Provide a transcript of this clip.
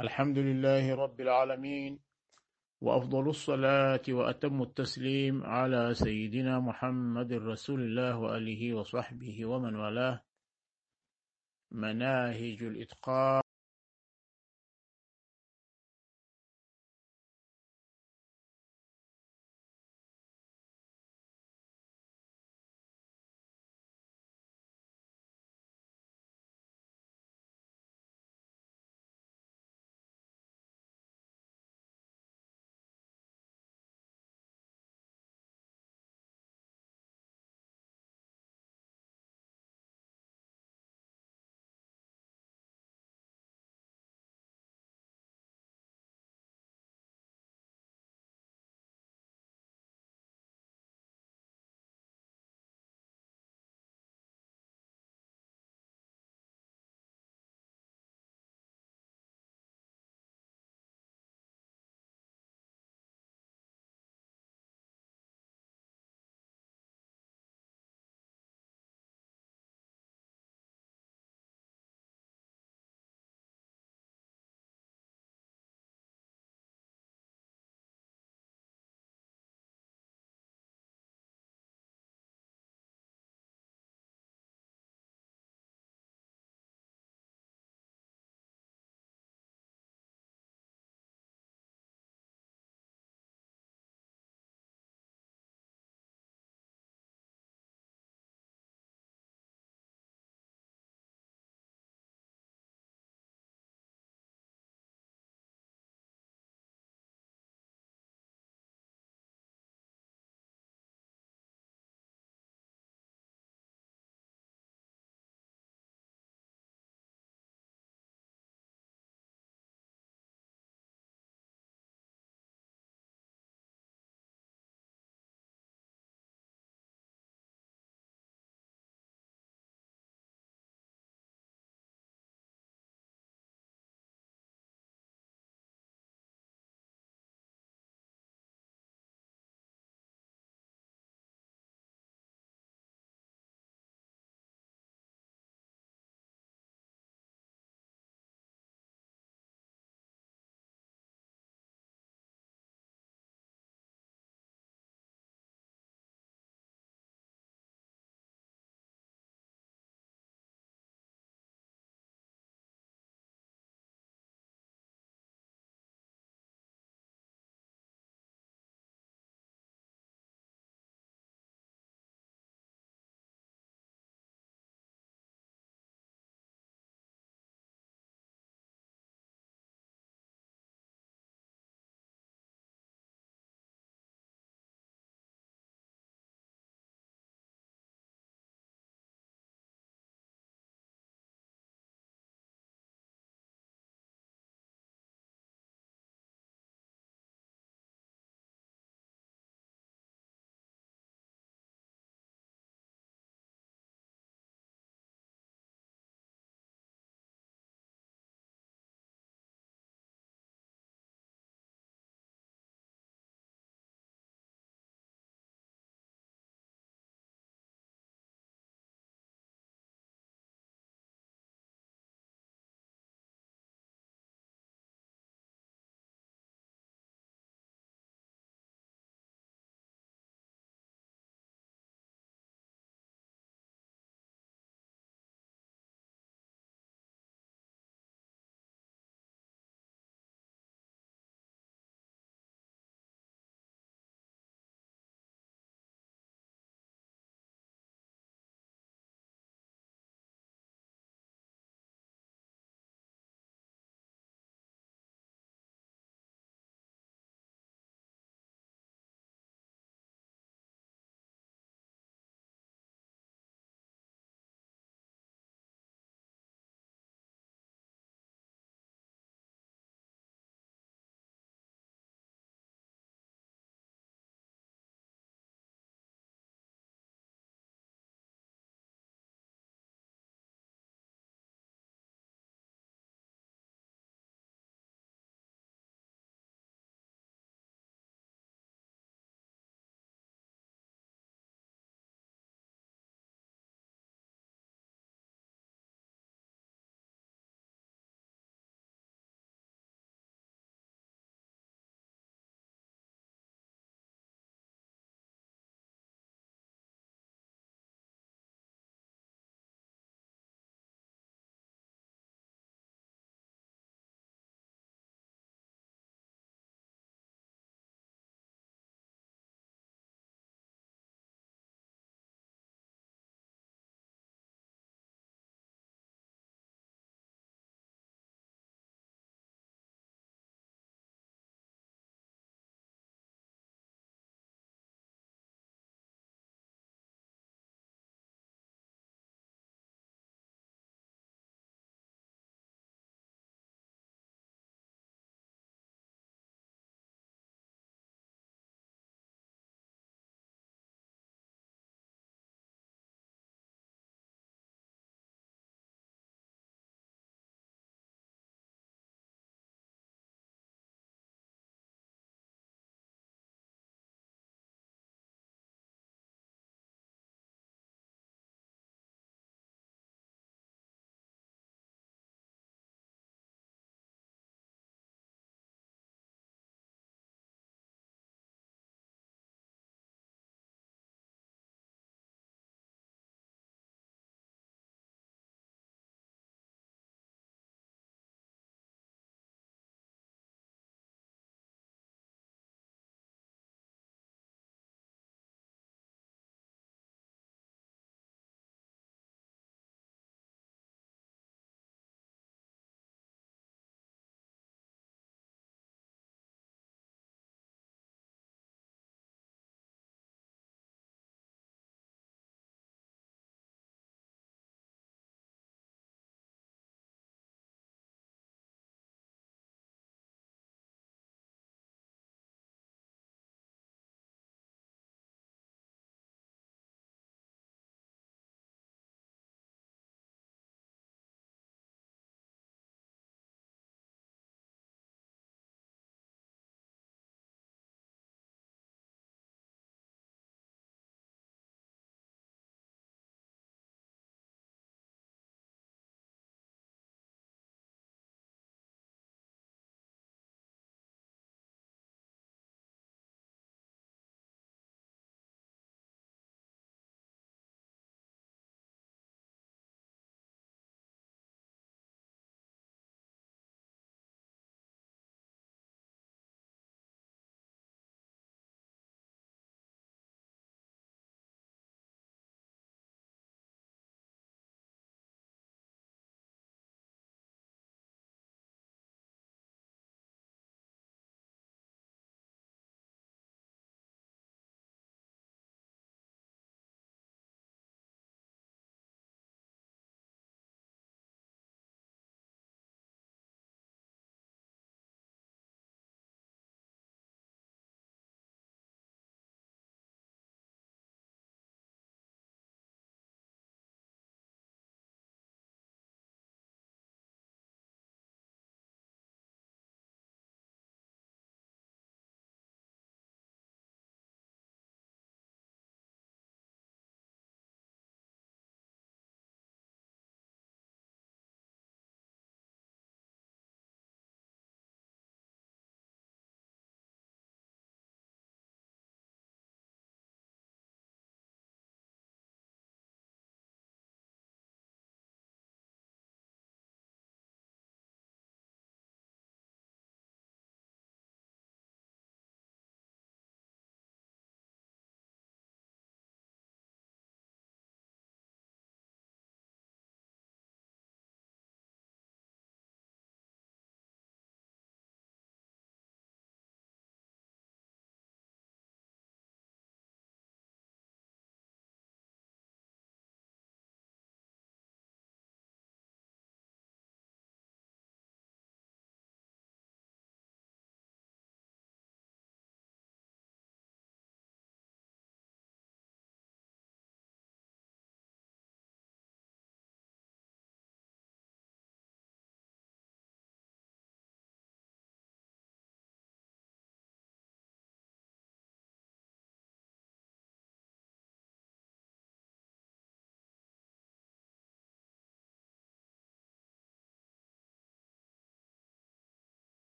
الحمد لله رب العالمين وأفضل الصلاة وأتم التسليم على سيدنا محمد رسول الله وآله وصحبه ومن والاه. مناهج الإتقان.